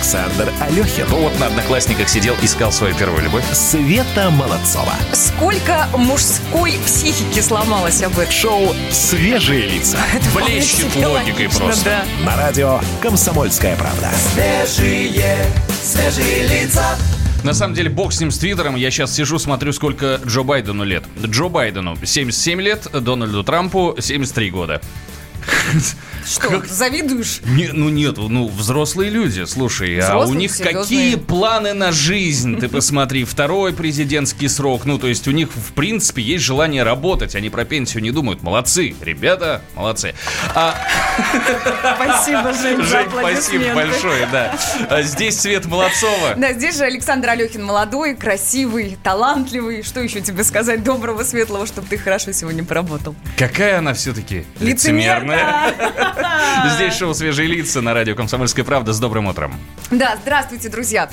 Александр Алехин. Ну вот на Одноклассниках сидел, искал свою первую любовь. Света Молодцова. Сколько мужской психики сломалось об этом? Шоу «Свежие лица». Блещет Вполне себе логикой логично, просто. да. На радио «Комсомольская правда». Свежие, свежие лица. На самом деле, бог с ним с Твиттером. Я сейчас сижу, смотрю, сколько Джо Байдену лет. Джо Байдену 77 лет, Дональду Трампу 73 года. Что, завидуешь? Не, ну нет, ну взрослые люди, слушай, а у Взрослые, них серьезные. какие планы на жизнь? Ты посмотри, второй президентский срок, ну то есть у них в принципе есть желание работать, они про пенсию не думают. Молодцы, ребята, молодцы. А, Спасибо, Жень, Жень, спасибо большое, да. А Здесь Свет Молодцова. Да, здесь же Александр Алехин молодой, красивый, талантливый. Что еще тебе сказать доброго, светлого, чтобы ты хорошо сегодня поработал? Какая она все-таки лицемерная. Лицемерно! Здесь шоу «Свежие лица» на радио «Комсомольская правда». С добрым утром. Да, здравствуйте, друзья.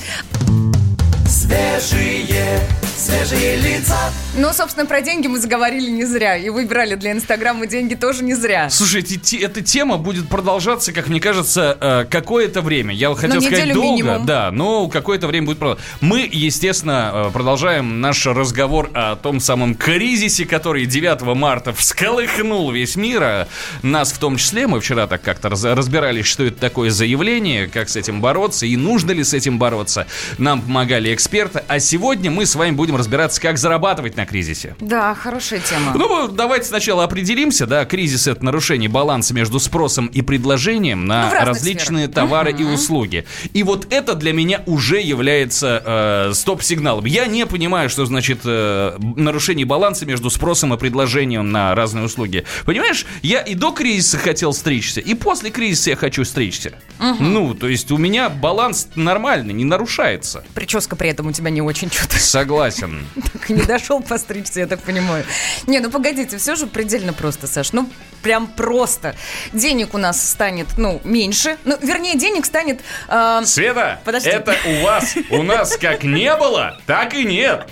Свежие, свежие лица. Ну, собственно, про деньги мы заговорили не зря. И выбирали для Инстаграма деньги тоже не зря. Слушайте, те- эта тема будет продолжаться, как мне кажется, э, какое-то время. Я хотел сказать долго, минимум. да, но какое-то время будет продолжаться. Мы, естественно, э, продолжаем наш разговор о том самом кризисе, который 9 марта всколыхнул весь мир, а нас в том числе. Мы вчера так как-то раз- разбирались, что это такое заявление, как с этим бороться и нужно ли с этим бороться. Нам помогали эксперты, а сегодня мы с вами будем разбираться, как зарабатывать на кризисе. Да, хорошая тема. Ну, давайте сначала определимся, да, кризис это нарушение баланса между спросом и предложением Ну, на разных различные сферах. товары и услуги. И вот это для меня уже является э, стоп-сигналом. Я не понимаю, что значит э, нарушение баланса между спросом и предложением на разные услуги. Понимаешь, я и до кризиса хотел стричься, и после кризиса я хочу стричься. Ну, то есть у меня баланс нормальный, не нарушается. Прическа при этом у тебя не очень что-то. Согласен. Так не дошел постричься, я так понимаю. Не, ну погодите, все же предельно просто, Саш. Ну, прям просто. Денег у нас станет, ну, меньше. Ну, вернее, денег станет... э, Света, Подожди. это у вас, у нас как не было, так и нет.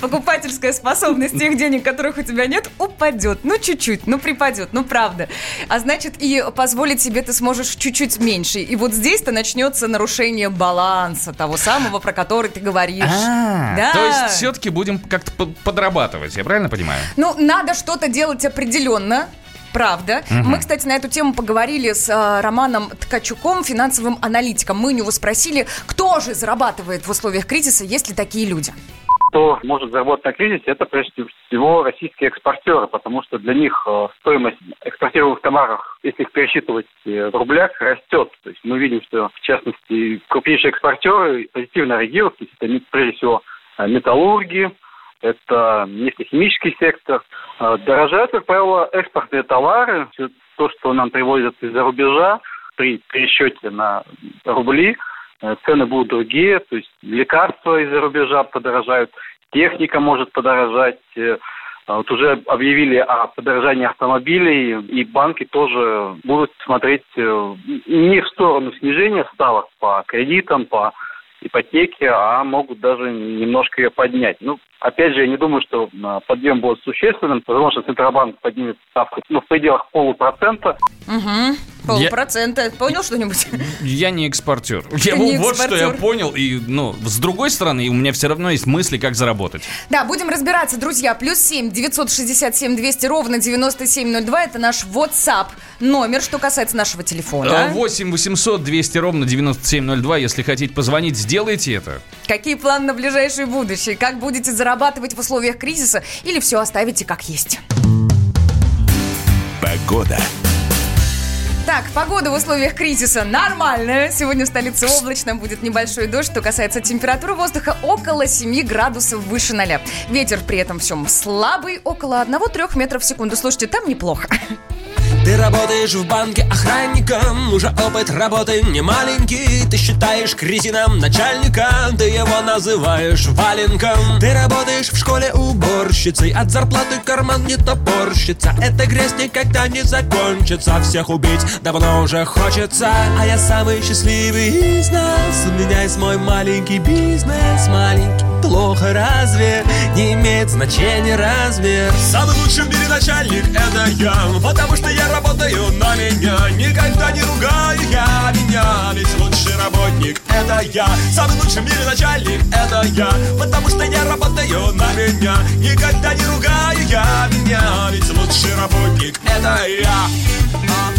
покупательская способность тех денег, которых у тебя нет, упадет. Ну, чуть-чуть, ну, припадет, ну, правда. А значит, и позволить себе ты сможешь чуть-чуть меньше. И вот здесь-то начнется нарушение баланса, того самого, про который ты говоришь. да. А, То есть все-таки будем как-то подрабатывать, я правильно понимаю? Ну, надо что-то делать определенно. Правда. Мы, кстати, на эту тему поговорили с э, Романом Ткачуком, финансовым аналитиком. Мы у него спросили, кто же зарабатывает в условиях кризиса, есть ли такие люди. кто может заработать на кризисе, это прежде всего российские экспортеры, потому что для них э, стоимость экспортируемых товаров, если их пересчитывать э, в рублях, растет. То есть мы видим, что в частности крупнейшие экспортеры позитивно реагируют, то есть это прежде всего э, металлурги, это нефтехимический сектор. Э, Дорожают, как правило, экспортные товары, то, что нам привозят из-за рубежа, при пересчете на рубли, э, цены будут другие, то есть лекарства из-за рубежа подорожают, техника может подорожать. э, а Вот уже объявили о подорожании автомобилей, и банки тоже будут смотреть э, не в сторону снижения ставок по кредитам, по ипотеке, а могут даже немножко ее поднять. Ну, опять же, я не думаю, что а, подъем будет существенным, потому что Центробанк поднимет ставку ну, в пределах полупроцента. Угу. Полпроцента. Понял что-нибудь? Я не экспортер. Я, не вот что я экспортер. понял. И, ну, с другой стороны, у меня все равно есть мысли, как заработать. Да, будем разбираться, друзья. Плюс 7 967 200 ровно 9702. Это наш WhatsApp номер, что касается нашего телефона. 8 800 200 ровно 9702. Если хотите позвонить, сделайте это. Какие планы на ближайшее будущее? Как будете зарабатывать в условиях кризиса? Или все оставите как есть? Погода. Так, погода в условиях кризиса нормальная. Сегодня в столице облачно, будет небольшой дождь. Что касается температуры воздуха, около 7 градусов выше 0. Ветер при этом всем слабый, около 1-3 метров в секунду. Слушайте, там неплохо. Ты работаешь в банке охранником Уже опыт работы не маленький. Ты считаешь кретином начальника Ты его называешь валенком. Ты работаешь в школе уборщицей От зарплаты карман не топорщится. Эта грязь никогда не закончится Всех убить давно уже хочется. А я самый счастливый из нас У меня есть мой маленький бизнес Маленький плохо разве Не имеет значения размер Самый лучший в мире начальник это я Потому что я работаю на меня Никогда не ругаю я меня Ведь лучший работник, это я. Самый лучший в мире начальник, это я Потому что я работаю на меня Никогда не ругаю я меня Ведь лучший работник, это я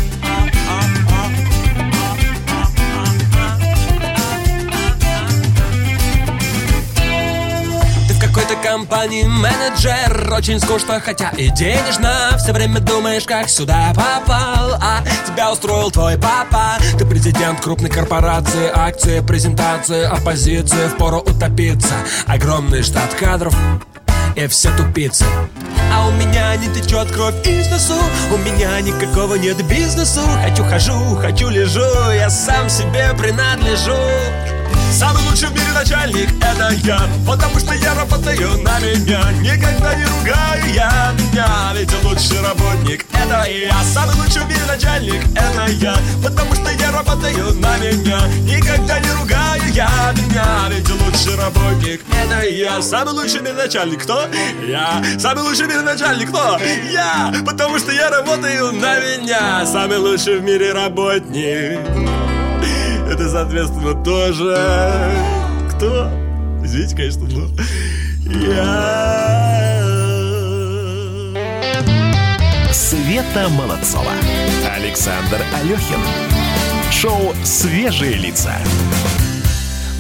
компании менеджер. Очень скучно, хотя и денежно. Все время думаешь, как сюда попал. А тебя устроил твой папа. Ты президент крупной корпорации. Акции, презентации, оппозиции. Впору утопиться. Огромный штат кадров. И все тупицы. А у меня не течет кровь из носу. У меня никакого нет бизнесу. Хочу хожу, хочу лежу. Я сам себе принадлежу Самый лучший в мире начальник это я. Потому что я работаю на меня. Никогда не ругаю я меня Ведь лучший работник это я. Самый лучший в мире начальник это я. Потому что я работаю на меня. Никогда не ругаю я меня Ведь лучший работник это я. Самый лучший в мире начальник кто? Я. Самый лучший в мире начальник кто? Я. Потому что я работаю на меня. Самый лучший в мире работник это, соответственно, тоже... Кто? Извините, конечно, но... Я... Света Молодцова. Александр Алехин. Шоу «Свежие лица».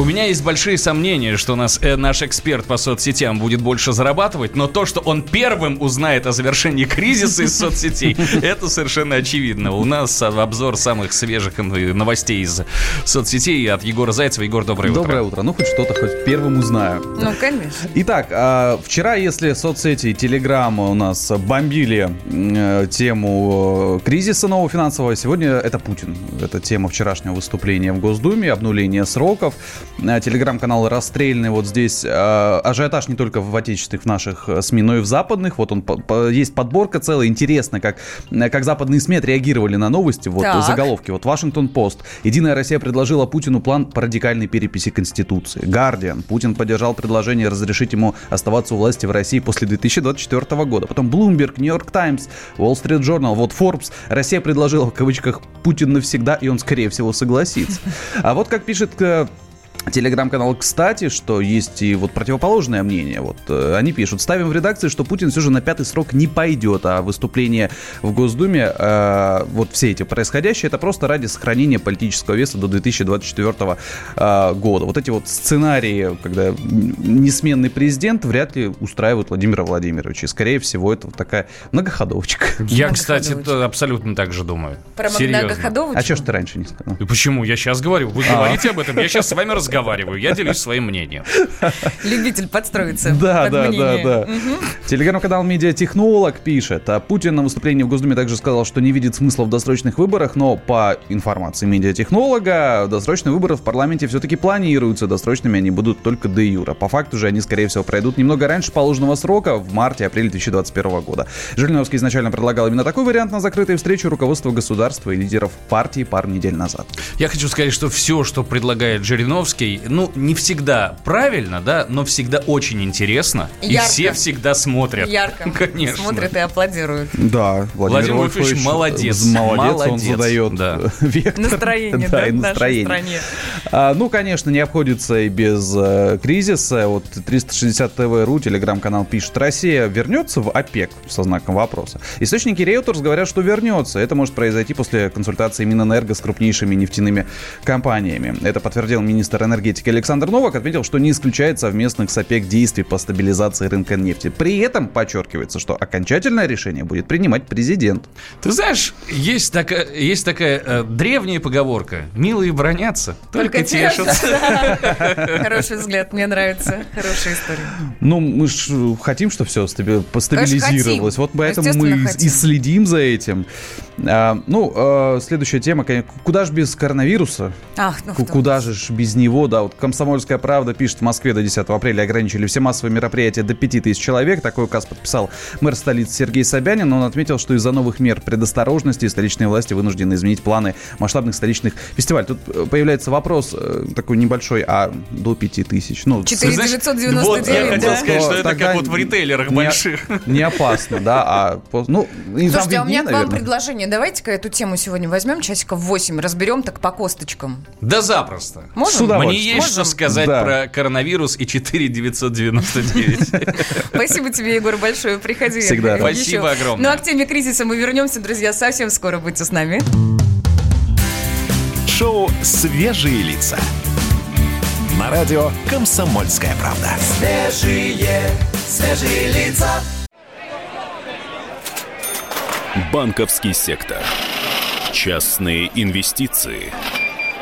У меня есть большие сомнения, что нас, э, наш эксперт по соцсетям будет больше зарабатывать, но то, что он первым узнает о завершении кризиса из соцсетей, это совершенно очевидно. У нас обзор самых свежих новостей из соцсетей от Егора Зайцева. Егор, доброе утро. Доброе утро. Ну, хоть что-то хоть первым узнаю. Ну, конечно. Итак, а, вчера, если соцсети и Телеграм у нас бомбили э, тему э, кризиса нового финансового, сегодня это Путин. Это тема вчерашнего выступления в Госдуме, обнуление сроков. Э, телеграм-каналы расстрельные. Вот здесь э, ажиотаж не только в отечественных в наших э, СМИ, но и в западных. Вот он есть подборка целая. Интересно, как, как западные СМИ отреагировали на новости. Вот так. заголовки. Вот Вашингтон Пост. Единая Россия предложила Путину план по радикальной переписи Конституции. Гардиан. Путин поддержал предложение разрешить ему оставаться у власти в России после 2024 года. Потом Bloomberg, York Times, Wall Street Journal, вот Forbes. Россия предложила в кавычках Путин навсегда, и он, скорее всего, согласится. А вот как пишет Телеграм-канал, кстати, что есть и вот противоположное мнение. Вот э, они пишут, ставим в редакции, что Путин все же на пятый срок не пойдет, а выступление в Госдуме, э, вот все эти происходящие, это просто ради сохранения политического веса до 2024 э, года. Вот эти вот сценарии, когда несменный президент, вряд ли устраивают Владимира Владимировича. И, скорее всего, это вот такая многоходовочка. Я, кстати, абсолютно так же думаю. Про многоходовочку? А что ж ты раньше не сказал? И почему? Я сейчас говорю. Вы а. говорите об этом, я сейчас с вами разговариваю разговариваю, я делюсь своим мнением. Любитель подстроиться Да, под да, мнение. да, да. Угу. Телеграм-канал «Медиатехнолог» пишет, а Путин на выступлении в Госдуме также сказал, что не видит смысла в досрочных выборах, но по информации «Медиатехнолога» досрочные выборы в парламенте все-таки планируются. Досрочными они будут только до юра. По факту же они, скорее всего, пройдут немного раньше положенного срока, в марте-апреле 2021 года. Жириновский изначально предлагал именно такой вариант на закрытой встрече руководства государства и лидеров партии пару недель назад. Я хочу сказать, что все, что предлагает Жириновский, Достоевский, ну, не всегда правильно, да, но всегда очень интересно. Ярко. И все всегда смотрят. Ярко. Конечно. Смотрят и аплодируют. Да, Владимир, Владимир Вольфович молодец. Молодец, молодец. он задает да. вектор. Настроение, да, да и настроение. стране. А, ну, конечно, не обходится и без э, кризиса. Вот 360 ТВ.ру, телеграм-канал пишет, Россия вернется в ОПЕК со знаком вопроса. Источники Reuters говорят, что вернется. Это может произойти после консультации Минэнерго с крупнейшими нефтяными компаниями. Это подтвердил министр энергетики Александр Новак отметил, что не исключает совместных с ОПЕК действий по стабилизации рынка нефти. При этом подчеркивается, что окончательное решение будет принимать президент. Ты знаешь, есть такая, есть такая э, древняя поговорка. Милые бронятся, только, только тешатся. Хороший взгляд, мне нравится. Хорошая история. Ну, мы же хотим, чтобы все постабилизировалось. Вот поэтому мы и следим за этим. А, ну, а, следующая тема, куда же без коронавируса? Ах, ну Куда же без него? Года. Вот «Комсомольская правда» пишет, в Москве до 10 апреля ограничили все массовые мероприятия до 5000 человек. Такой указ подписал мэр столицы Сергей Собянин, но он отметил, что из-за новых мер предосторожности столичные власти вынуждены изменить планы масштабных столичных фестивалей. Тут э, появляется вопрос э, такой небольшой, а до 5000? Ну, 4999, Вот я хотел да? сказать, что это как вот в ритейлерах не- больших. Не опасно, да, а ну, Слушайте, а у меня к вам предложение. Давайте-ка эту тему сегодня возьмем часиков 8, разберем так по косточкам. Да запросто. Можем? С удовольствием. Мне есть что Можем? сказать Да. про коронавирус и 4999. Спасибо тебе, Егор, большое. Приходи. Всегда. Спасибо огромное. Ну а к теме кризиса мы вернемся, друзья, совсем скоро. Будьте с нами. Шоу «Свежие лица». На радио «Комсомольская правда». Банковский сектор. Частные инвестиции.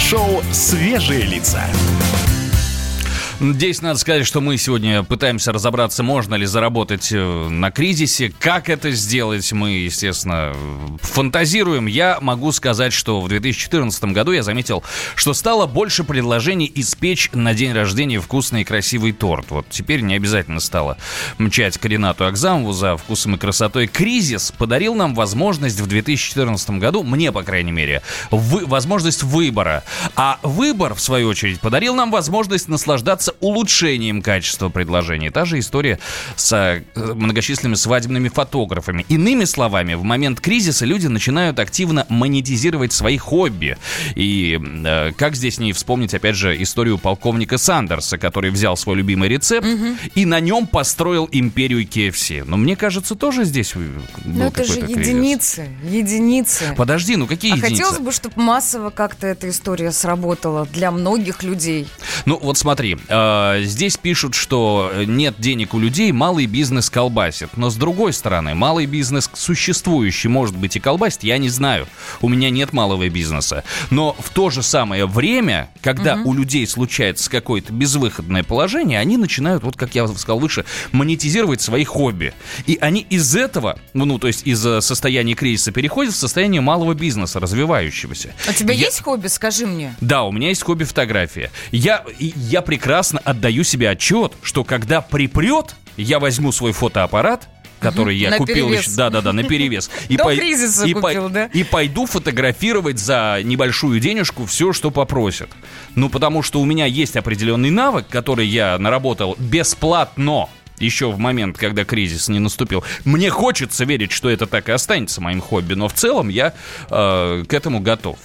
Шоу «Свежие лица». Здесь надо сказать, что мы сегодня пытаемся разобраться, можно ли заработать э, на кризисе, как это сделать. Мы, естественно, фантазируем. Я могу сказать, что в 2014 году я заметил, что стало больше предложений испечь на день рождения вкусный и красивый торт. Вот теперь не обязательно стало мчать к Ренату Акзамову за вкусом и красотой. Кризис подарил нам возможность в 2014 году, мне, по крайней мере, вы- возможность выбора. А выбор, в свою очередь, подарил нам возможность наслаждаться улучшением качества предложений. Та же история с э, многочисленными свадебными фотографами. Иными словами, в момент кризиса люди начинают активно монетизировать свои хобби. И э, как здесь не вспомнить, опять же, историю полковника Сандерса, который взял свой любимый рецепт и на нем построил империю KFC. Но мне кажется, тоже здесь э, был Ну это же кризис. единицы, единицы. Подожди, ну какие А единицы? хотелось бы, чтобы массово как-то эта история сработала для многих людей. Ну, вот смотри, э, здесь пишут, что нет денег у людей, малый бизнес колбасит. Но с другой стороны, малый бизнес существующий, может быть, и колбасит, я не знаю. У меня нет малого бизнеса. Но в то же самое время, когда у людей случается какое-то безвыходное положение, они начинают, вот как я сказал выше, монетизировать свои хобби. И они из этого, ну, то есть из э, состояния кризиса переходят в состояние малого бизнеса, развивающегося. А у тебя Я- есть хобби, скажи мне? да, у меня есть хобби фотография. Я, я прекрасно отдаю себе отчет, что когда припрет, я возьму свой фотоаппарат, который я купил наперевес. еще, да, да, да, на перевес. До кризиса и, купил, да? и пойду фотографировать за небольшую денежку все, что попросят. Ну, потому что у меня есть определенный навык, который я наработал бесплатно еще в момент, когда кризис не наступил. Мне хочется верить, что это так и останется моим хобби, но в целом я э, к этому готов.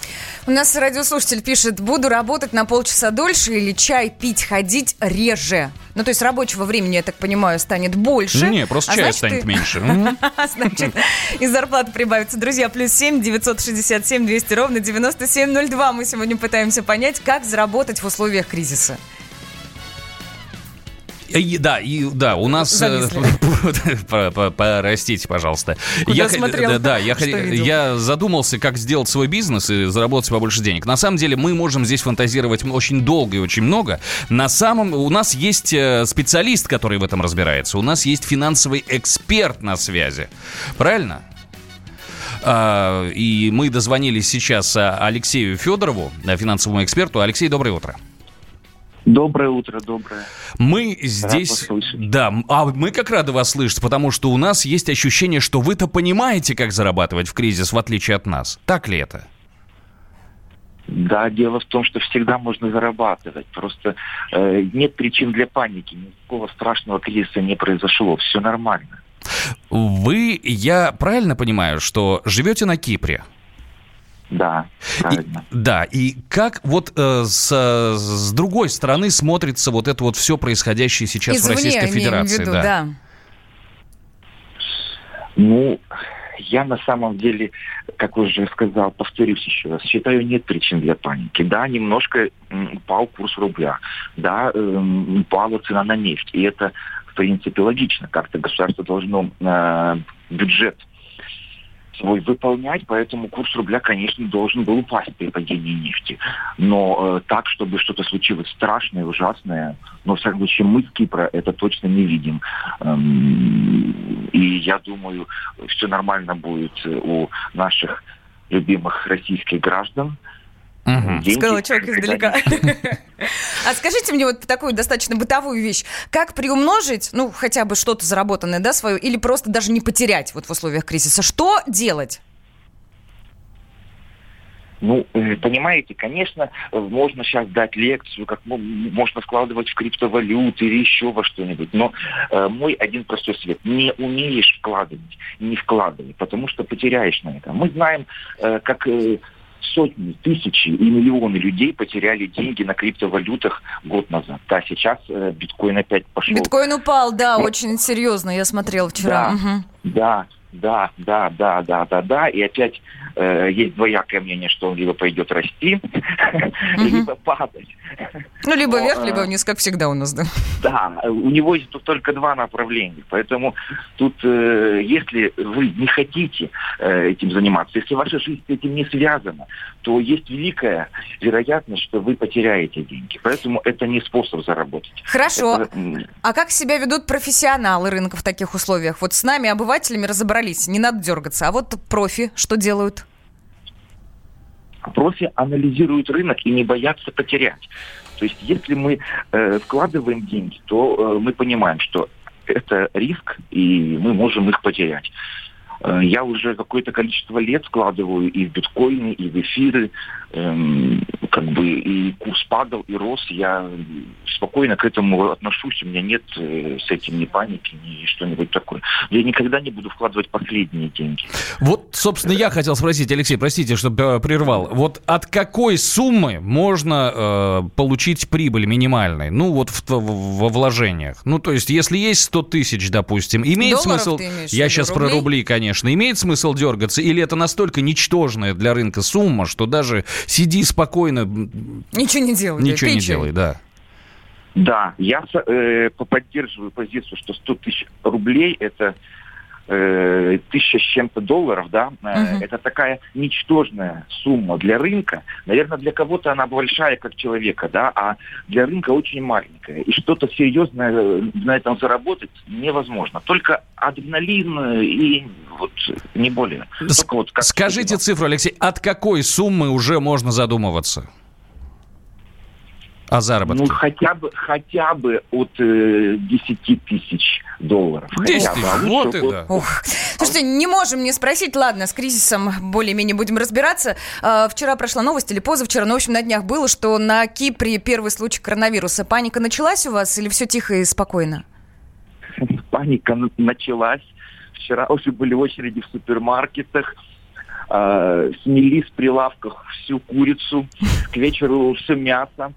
У нас радиослушатель пишет, буду работать на полчаса дольше или чай пить, ходить реже. Ну, то есть рабочего времени, я так понимаю, станет больше. Не, просто А чая значит, станет и- меньше. Мгм. Значит, и зарплата прибавится. Друзья, плюс 7 967 200 ровно 9702. Мы сегодня пытаемся понять, как заработать в условиях кризиса. И, да, и да, у нас... э, Простите, пожалуйста. Куда х- смотрел? Да, да, я, я задумался, как сделать свой бизнес и заработать побольше денег. На самом деле мы можем здесь фантазировать очень долго и очень много. На самом... У нас есть э, специалист, который в этом разбирается. У нас есть финансовый эксперт на связи. Правильно? А, И мы дозвонились сейчас а, Алексею Федорову, финансовому эксперту. Алексей, доброе утро. Доброе утро, доброе. Мы здесь... Да, а мы как рады вас слышать, потому что у нас есть ощущение, что вы-то понимаете, как зарабатывать в кризис, в отличие от нас. Так ли это? Да, дело в том, что всегда можно зарабатывать. Просто э, нет причин для паники. Никакого страшного кризиса не произошло. Все нормально. Вы, я правильно понимаю, что живете на Кипре? Да, И- правильно. да, и как вот э, с, с другой стороны смотрится вот это вот все происходящее сейчас в Извне, Российской имеем в Федерации? виду, да. да. Ну, я на самом деле, как уже сказал, повторюсь еще раз, считаю, нет причин для паники. Да, немножко упал курс рубля, да, эм, упала цена на нефть. И это, в принципе, логично. Как-то государство должно э, бюджет свой выполнять, поэтому курс рубля, конечно, должен был упасть при падении нефти. Но э, так, чтобы что-то случилось страшное, ужасное, но, в всяком случае, мы с Кипра это точно не видим. Эм, и я думаю, все нормально будет у наших любимых российских граждан. Угу. Сказала человек издалека. А скажите мне вот такую достаточно бытовую вещь. Как приумножить, ну, хотя бы что-то заработанное, да, свое, или просто даже не потерять вот в условиях кризиса? Что делать? Ну, э, понимаете, конечно, можно сейчас дать лекцию, как можно вкладывать в криптовалюты или еще во что-нибудь, но э, мой один простой совет. Не умеешь вкладывать, не вкладывай, потому что потеряешь на это. Мы знаем, э, как э, сотни, тысячи и миллионы людей потеряли деньги на криптовалютах год назад. Да, сейчас э, биткоин опять пошел. Биткоин упал, да, Но... очень серьезно, я смотрел вчера. Да, угу. да, да, да, да, да, да, да. И опять э, есть двоякое мнение, что он либо пойдет расти, либо падать. Ну, либо вверх, либо э, вниз, как всегда у нас, да. Да, у него есть тут только два направления. Поэтому тут, э, если вы не хотите э, этим заниматься, если ваша жизнь с этим не связана, то есть великая вероятность, что вы потеряете деньги. Поэтому это не способ заработать. Хорошо. Это... А как себя ведут профессионалы рынка в таких условиях? Вот с нами, обывателями, разобрались, не надо дергаться. А вот профи что делают? Профи анализируют рынок и не боятся потерять. То есть если мы э, вкладываем деньги, то э, мы понимаем, что это риск, и мы можем их потерять. Э, я уже какое-то количество лет складываю и в биткоины, и в эфиры. Эм, как бы и курс падал, и рос. Я спокойно к этому отношусь. У меня нет э, с этим ни паники, ни что-нибудь такое. Я никогда не буду вкладывать последние деньги. Вот, собственно, я хотел спросить, Алексей, простите, что прервал. Вот от какой суммы можно э, получить прибыль минимальной? Ну, вот в, в, во вложениях. Ну, то есть, если есть 100 тысяч, допустим, имеет Долларов смысл... Я сейчас рублей? про рубли, конечно конечно, имеет смысл дергаться, или это настолько ничтожная для рынка сумма, что даже сиди спокойно... Ничего не делай. Ничего не делай, да. Да, я э, поддерживаю позицию, что 100 тысяч рублей это э, тысяча с чем-то долларов, да, uh-huh. это такая ничтожная сумма для рынка. Наверное, для кого-то она большая, как человека, да, а для рынка очень маленькая. И что-то серьезное э, на этом заработать невозможно. Только адреналин и вот не более. С- вот Скажите цифру, Алексей, от какой суммы уже можно задумываться? О заработке? Ну, хотя бы, хотя бы от э, 10 тысяч долларов. 10 тысяч, а вот и да. Ух. Слушайте, не можем не спросить, ладно, с кризисом более-менее будем разбираться. А, вчера прошла новость или позавчера, но, в общем, на днях было, что на Кипре первый случай коронавируса. Паника началась у вас или все тихо и спокойно? Паника началась. Вчера уже были очереди в супермаркетах э, смели с прилавков всю курицу, к вечеру все мясо.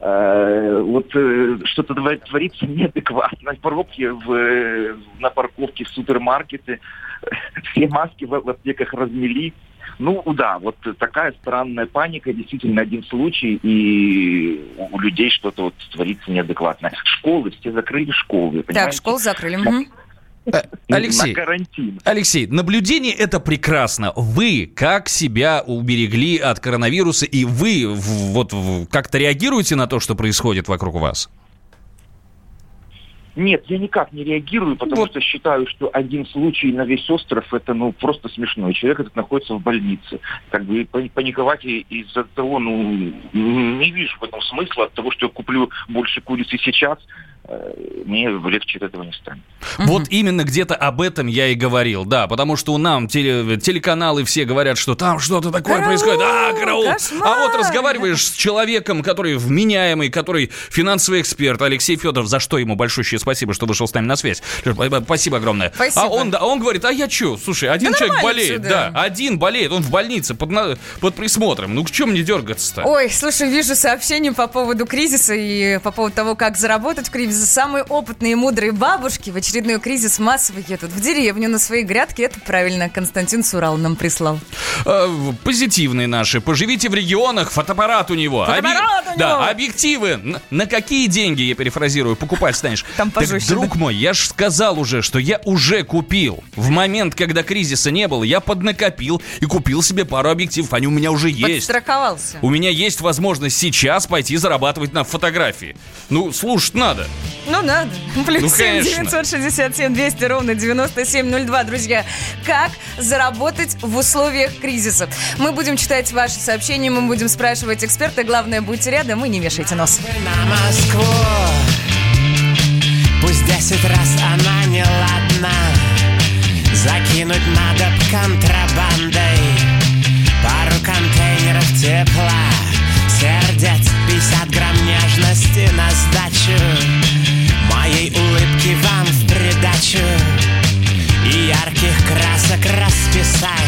Э, вот э, что-то творится неадекватно. Пробки в, э, на парковке в супермаркете, все маски в, в аптеках размели. Ну да, вот такая странная паника, действительно один случай, и у людей что-то вот творится неадекватно. Школы, все закрыли школы. Понимаете? Так, школы закрыли. Угу. Э, Алексей, на карантин. Алексей, наблюдение это прекрасно. Вы как себя уберегли от коронавируса, и вы вот как-то реагируете на то, что происходит вокруг вас? Нет, я никак не реагирую, потому вот. что считаю, что один случай на весь остров это ну просто смешно. Человек этот находится в больнице. Как бы паниковать из-за того, ну не вижу в этом смысла от того, что я куплю больше курицы сейчас, мне легче от этого не станет. Вот именно где-то об этом я и говорил, да, потому что у нам теле, телеканалы все говорят, что там что-то такое караул, происходит, а, караул. Кошмар. А вот разговариваешь с человеком, который вменяемый, который финансовый эксперт, Алексей Федоров, за что ему большое спасибо, что вышел с нами на связь. Спасибо огромное. Спасибо. А он, да, он говорит, а я что, слушай, один да человек болеет, все, да. один болеет, он в больнице под, под присмотром, ну к чем мне дергаться-то? Ой, слушай, вижу сообщение по поводу кризиса и по поводу того, как заработать в кризис самые опытные и мудрые бабушки в очередной кризис массово едут в деревню на свои грядки. Это правильно Константин Сурал нам прислал. Э, позитивные наши. Поживите в регионах, фотоаппарат у него. Фотоаппарат у него. Да, объективы. На, на какие деньги, я перефразирую, покупать станешь? Там так, пожестче, друг мой, я же сказал уже, что я уже купил. В момент, когда кризиса не было, я поднакопил и купил себе пару объективов. Они у меня уже есть. Подстраховался. У меня есть возможность сейчас пойти зарабатывать на фотографии. Ну, слушать надо. Ну, надо. Плюс Ну, 7 конечно. 967 200 ровно 9702. Друзья, как заработать в условиях кризиса? Мы будем читать ваши сообщения, мы будем спрашивать эксперта. Главное, будьте рядом и не вешайте нос. на Москву Пусть десять раз она не ладна Закинуть надо контрабандой Пару контейнеров тепла Сердец 50 грамм нежности на сдачу. Моей улыбки вам в придачу. И ярких красок расписать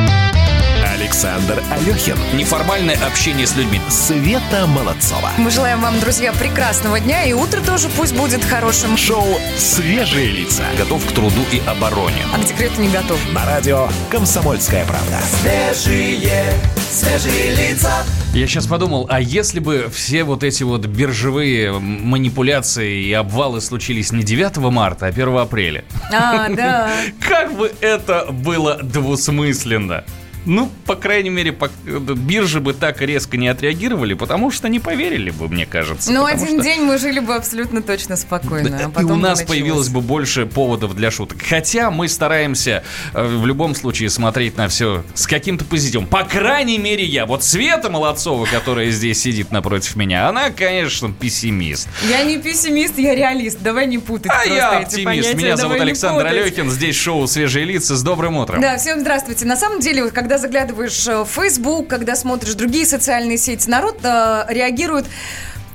Александр Алехин. Неформальное общение с людьми. Света Молодцова. Мы желаем вам, друзья, прекрасного дня, и утро тоже пусть будет хорошим. Шоу «Свежие лица». Готов к труду и обороне. А к декрету не готов. На радио «Комсомольская правда». Я сейчас подумал, а если бы все вот эти вот биржевые манипуляции и обвалы случились не 9 марта, а 1 апреля? А, да. Как бы это было двусмысленно. Ну, по крайней мере, по- биржи бы так резко не отреагировали, потому что не поверили бы, мне кажется. Ну, один что- день мы жили бы абсолютно точно спокойно. Да, а и потом у бы нас началось. появилось бы больше поводов для шуток. Хотя мы стараемся э, в любом случае смотреть на все с каким-то позитивом. По крайней мере, я. Вот Света Молодцова, которая здесь сидит напротив меня, она, конечно, пессимист. Я не пессимист, я реалист. Давай не путать А я оптимист. Меня зовут Александр. Алехин. Здесь шоу «Свежие лица». С добрым утром. Да, всем здравствуйте. На самом деле, вот когда заглядываешь э, в Facebook, когда смотришь другие социальные сети, народ э, реагирует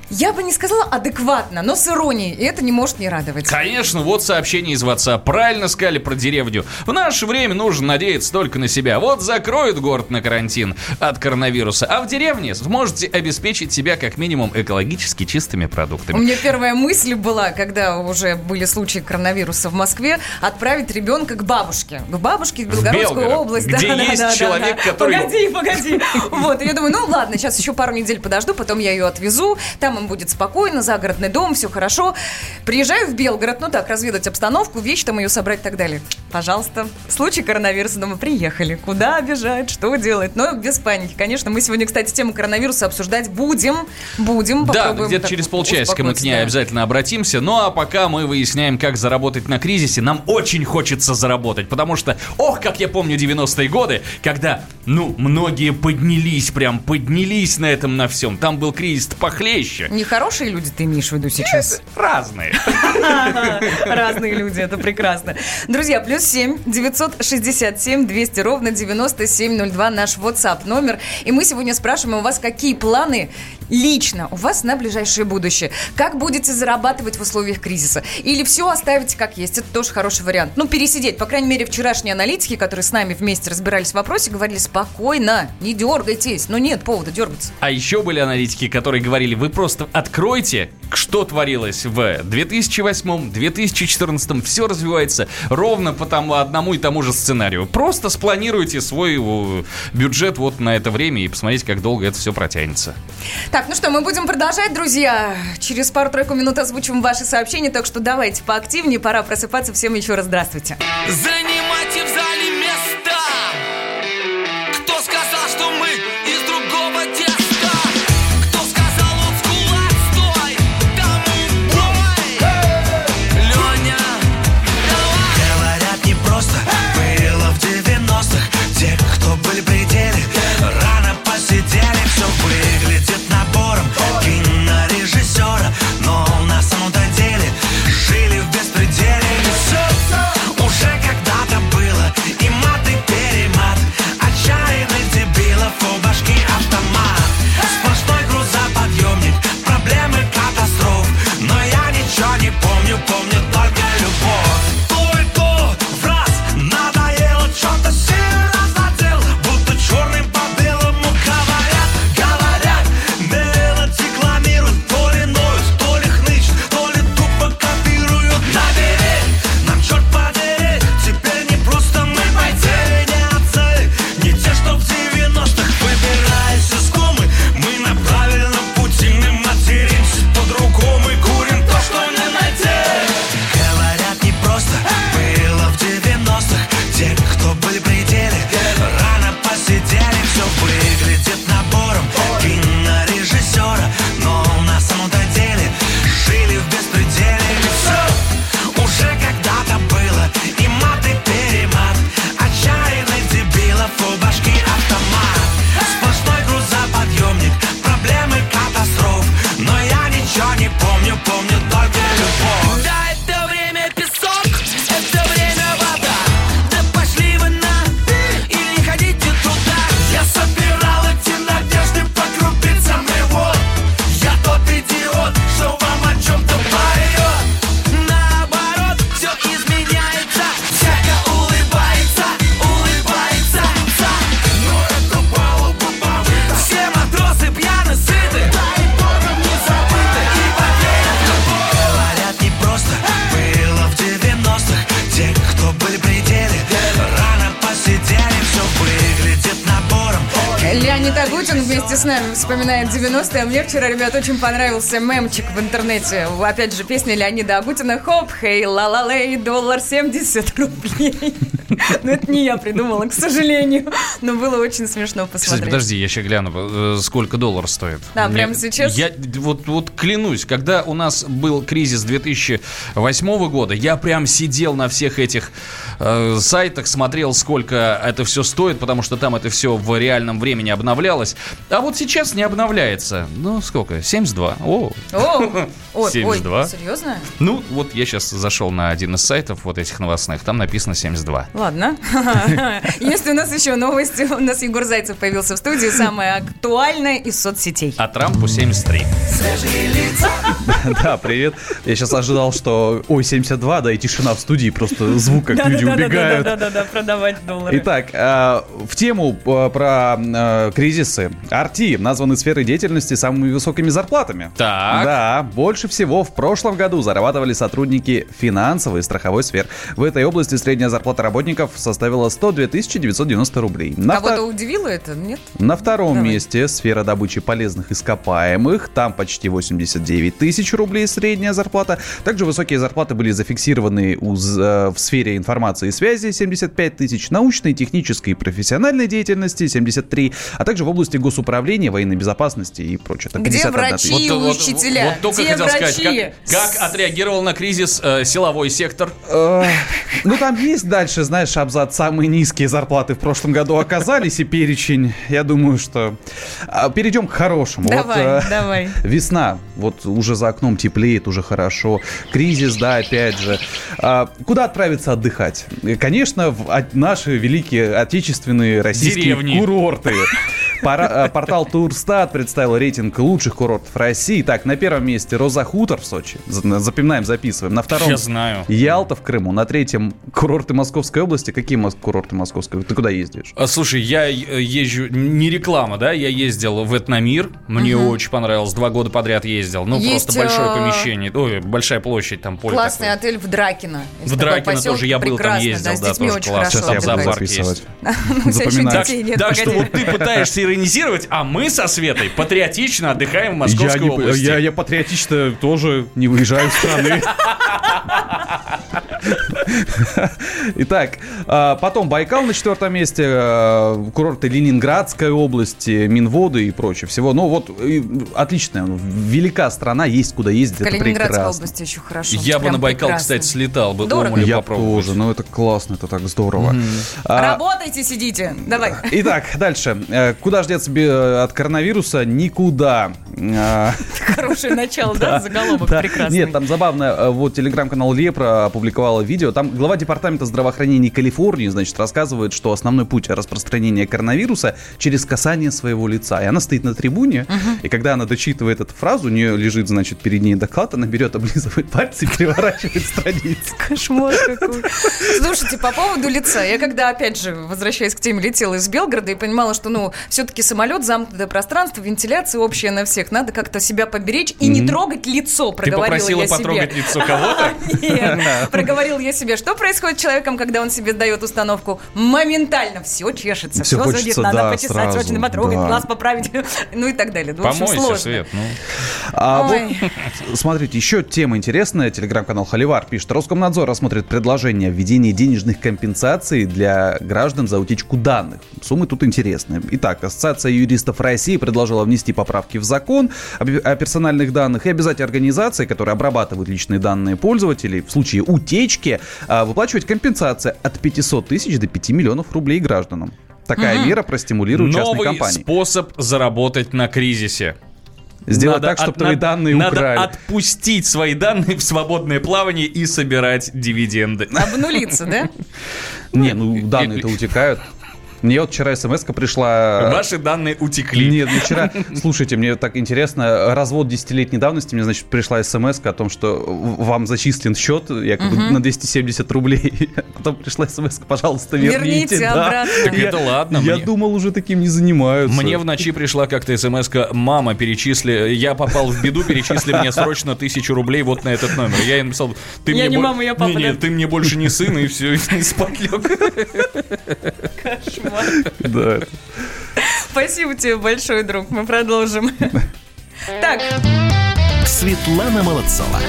Я бы не сказала адекватно, но с иронией, и это не может не радовать. Конечно, вот сообщение из WhatsApp. Правильно сказали про деревню. В наше время нужно надеяться только на себя. Вот закроют город на карантин от коронавируса, а в деревне сможете обеспечить себя как минимум экологически чистыми У продуктами. меня первая мысль была, когда уже были случаи коронавируса в Москве, отправить ребенка к бабушке. К бабушке в Белгородскую Белгород, область. где есть человек, который- Погоди, погоди. Вот, и я думаю, ну ладно, сейчас еще пару недель подожду, потом я ее отвезу, там им будет спокойно, загородный дом, все хорошо. Приезжаю в Белгород, ну так, разведать обстановку, вещи там ее собрать и так далее. Пожалуйста, случай коронавируса, дома приехали. Куда бежать, что делать? Но без паники. Конечно, мы сегодня, кстати, тему коронавируса обсуждать будем. Будем. Да, где-то через полчасика мы к ней да. обязательно обратимся. Ну а пока мы выясняем, как заработать на кризисе, нам очень хочется заработать. Потому что, ох, как я помню 90-е годы, когда, ну, многие поднялись, прям поднялись на этом на всем. Там был кризис похлеще. Нехорошие люди ты имеешь в виду сейчас? Разные. Разные люди, это прекрасно. Друзья, плюс 7 967 200 ровно 9702 наш WhatsApp номер. И мы сегодня спрашиваем у вас, какие планы лично у вас на ближайшее будущее. Как будете зарабатывать в условиях кризиса? Или все оставите как есть? Это тоже хороший вариант. Ну, пересидеть. По крайней мере, вчерашние аналитики, которые с нами вместе разбирались в вопросе, говорили спокойно, не дергайтесь. Но нет повода дергаться. А еще были аналитики, которые говорили, вы просто откройте, что творилось в 2008, 2014, все развивается ровно по тому одному и тому же сценарию. Просто спланируйте свой э, бюджет вот на это время и посмотрите, как долго это все протянется. Так, ну что, мы будем продолжать, друзья. Через пару-тройку минут озвучим ваши сообщения, так что давайте поактивнее, пора просыпаться. Всем еще раз здравствуйте. Занимайте с нами вспоминает 90-е. А Мне вчера, ребят, очень понравился мемчик в интернете. Опять же, песня Леонида Агутина «Хоп, хей, ла-ла-лей, доллар 70 рублей». Но это не я придумала, к сожалению. Но было очень смешно Кстати, посмотреть. подожди, я еще гляну, э, сколько доллар стоит. Да, прямо сейчас? Я вот, вот клянусь, когда у нас был кризис 2008 года, я прям сидел на всех этих э, сайтах, смотрел, сколько это все стоит, потому что там это все в реальном времени обновлялось. А вот сейчас не обновляется. Ну, сколько? 72. О, О, ой, 72. ой, серьезно? ну, вот я сейчас зашел на один из сайтов вот этих новостных, там написано 72. Ладно. Есть у нас еще новости. У нас Егор Зайцев появился в студии. Самое актуальное из соцсетей. А Трампу 73. Да, привет. Я сейчас ожидал, что... Ой, 72, да, и тишина в студии, просто звук, как люди убегают. Да-да-да, продавать доллары. Итак, э, в тему э, про э, кризисы. RT названы сферой деятельности с самыми высокими зарплатами. Так. Да, больше всего в прошлом году зарабатывали сотрудники финансовой и страховой сфер. В этой области средняя зарплата работников составила 102 990 рублей. На, Кого-то втор- удивило это? Нет? на втором Давай. месте сфера добычи полезных ископаемых. Там почти 89 тысяч рублей средняя зарплата. Также высокие зарплаты были зафиксированы э, в сфере информации и связи 75 тысяч, научной, технической и профессиональной деятельности 73, а также в области госуправления, военной безопасности и прочее. Там Где 51 врачи? тысяча. И учителя. вот только Где хотел сказать, врачи? как, как отреагировал на кризис э, силовой сектор. Ну, там есть дальше, знаешь, абзац. Самые низкие зарплаты в прошлом году оказались, и перечень. Я думаю, что... А, Перейдем к хорошему. Вот, Давай, э, давай. Весна, вот уже за окном теплеет, уже хорошо. Кризис, да, опять же. А, Куда отправиться отдыхать? Конечно, в наши великие отечественные российские Деревни. курорты. Пора- э, Портал Турстат представил рейтинг лучших курортов России. Так, на первом месте Роза Хутор в Сочи. За- Запоминаем, записываем. На втором Я знаю. Ялта в Крыму. На третьем курорты Московской области. Какие мос- курорты Московской? Ты куда ездишь? А, Слушай, я э, езжу, не реклама, да, я ездил в Этномир, мне очень понравилось, два года подряд ездил, ну Есть, просто большое э, помещение, ой, большая площадь там, поле Классный такое. отель в Дракино. Есть В Дракино тоже я был, там ездил, да, детьми тоже очень классно. хорошо Сейчас я отдыхать. буду записывать. Так что вот ты пытаешься иронизировать, а мы со Светой патриотично отдыхаем в я, Московской не- области. я, я патриотично тоже не выезжаю из страны. Итак, а, потом Байкал на четвертом месте, а, курорты Ленинградской области, Минводы и прочее всего. Ну вот, отличная, велика страна, есть куда ездить, это прекрасно. области еще хорошо. Я бы на Байкал, кстати, слетал бы. Дорого? Я тоже, ну это классно, это так здорово. А, Работайте, сидите. Давай. Итак, дальше. Э, Куда ж деться бе- от коронавируса? Никуда. А, Хорошее начало, да? Заголовок прекрасный. Нет, там забавно, э, вот телеграм-канал Лепра опубликовала видео, там глава департамента здравоохранения Калифорнии, значит, рассказывает, что основной путь распространения коронавируса через касание своего лица. И она стоит на трибуне, и когда она дочитывает эту фразу, у нее лежит, значит, перед ней доклад, она берет, облизывает пальцы и переворачивает страницу. Кошмар какой. Слушайте, по поводу лица. Я когда, опять же, возвращаясь к теме, летела из Белгорода и понимала, что, ну, все-таки самолет, замкнутое пространство, вентиляция общая на всех. Надо как-то себя поберечь и не трогать лицо, Ты проговорила попросила я себе. потрогать лицо кого-то? Нет, проговорил я себе. Что происходит с человеком, когда он себе дает установку? Моментально все чешется, Всё все хочется, зудит, надо да, почесать, сразу, срочно потрогать, да. глаз поправить, ну и так далее. Ну, в общем, Помойся, сложно. Свет, ну. А Ой. вот, смотрите, еще тема интересная. Телеграм-канал Холивар пишет. Роскомнадзор рассмотрит предложение о введении денежных компенсаций для граждан за утечку данных. Суммы тут интересные. Итак, Ассоциация юристов России предложила внести поправки в закон о персональных данных и обязать организации, которые обрабатывают личные данные пользователей в случае утечки, выплачивать компенсации от 500 тысяч до 5 миллионов рублей гражданам. Такая мера простимулирует частные Новый компании. способ заработать на кризисе. Сделать Надо так, чтобы от- твои данные надо украли. отпустить свои данные в свободное плавание и собирать дивиденды. Обнулиться, да? Не, ну данные-то утекают. Мне вот вчера смс пришла... Ваши данные утекли. Нет, ну вчера, слушайте, мне так интересно, развод десятилетней давности, мне, значит, пришла смс о том, что вам зачислен счет якобы на 270 рублей. Потом пришла смс пожалуйста, верните. Верните да. обратно. Так это ладно. Я мне- думал, уже таким не занимаются. Мне в ночи пришла как-то смс «Мама, перечисли, я попал в беду, перечисли мне срочно тысячу рублей вот на этот номер». Я ей написал, ты Я мне не бо- мама, я папа, Не, не, да?» ты мне больше не сын, и все, и спать лег. Да. Спасибо тебе большое, друг. Мы продолжим. Так, Светлана Молодцова.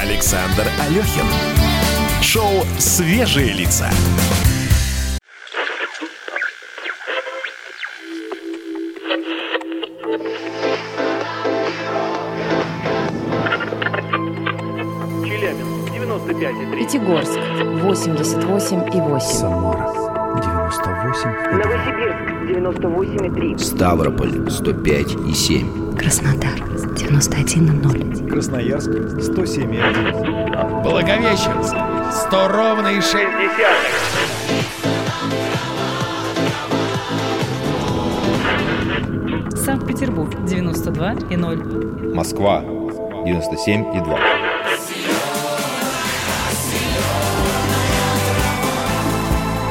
Александр Алехин. Шоу «Свежие лица». Пятигорск 88 и 8. Самара 98 Новосибирск 98,3. Ставрополь 105,7. Краснодар 91,0. Красноярск 107,1. Благовещенск 100 ровно и 6 Санкт-Петербург 92,0. Москва 97,2.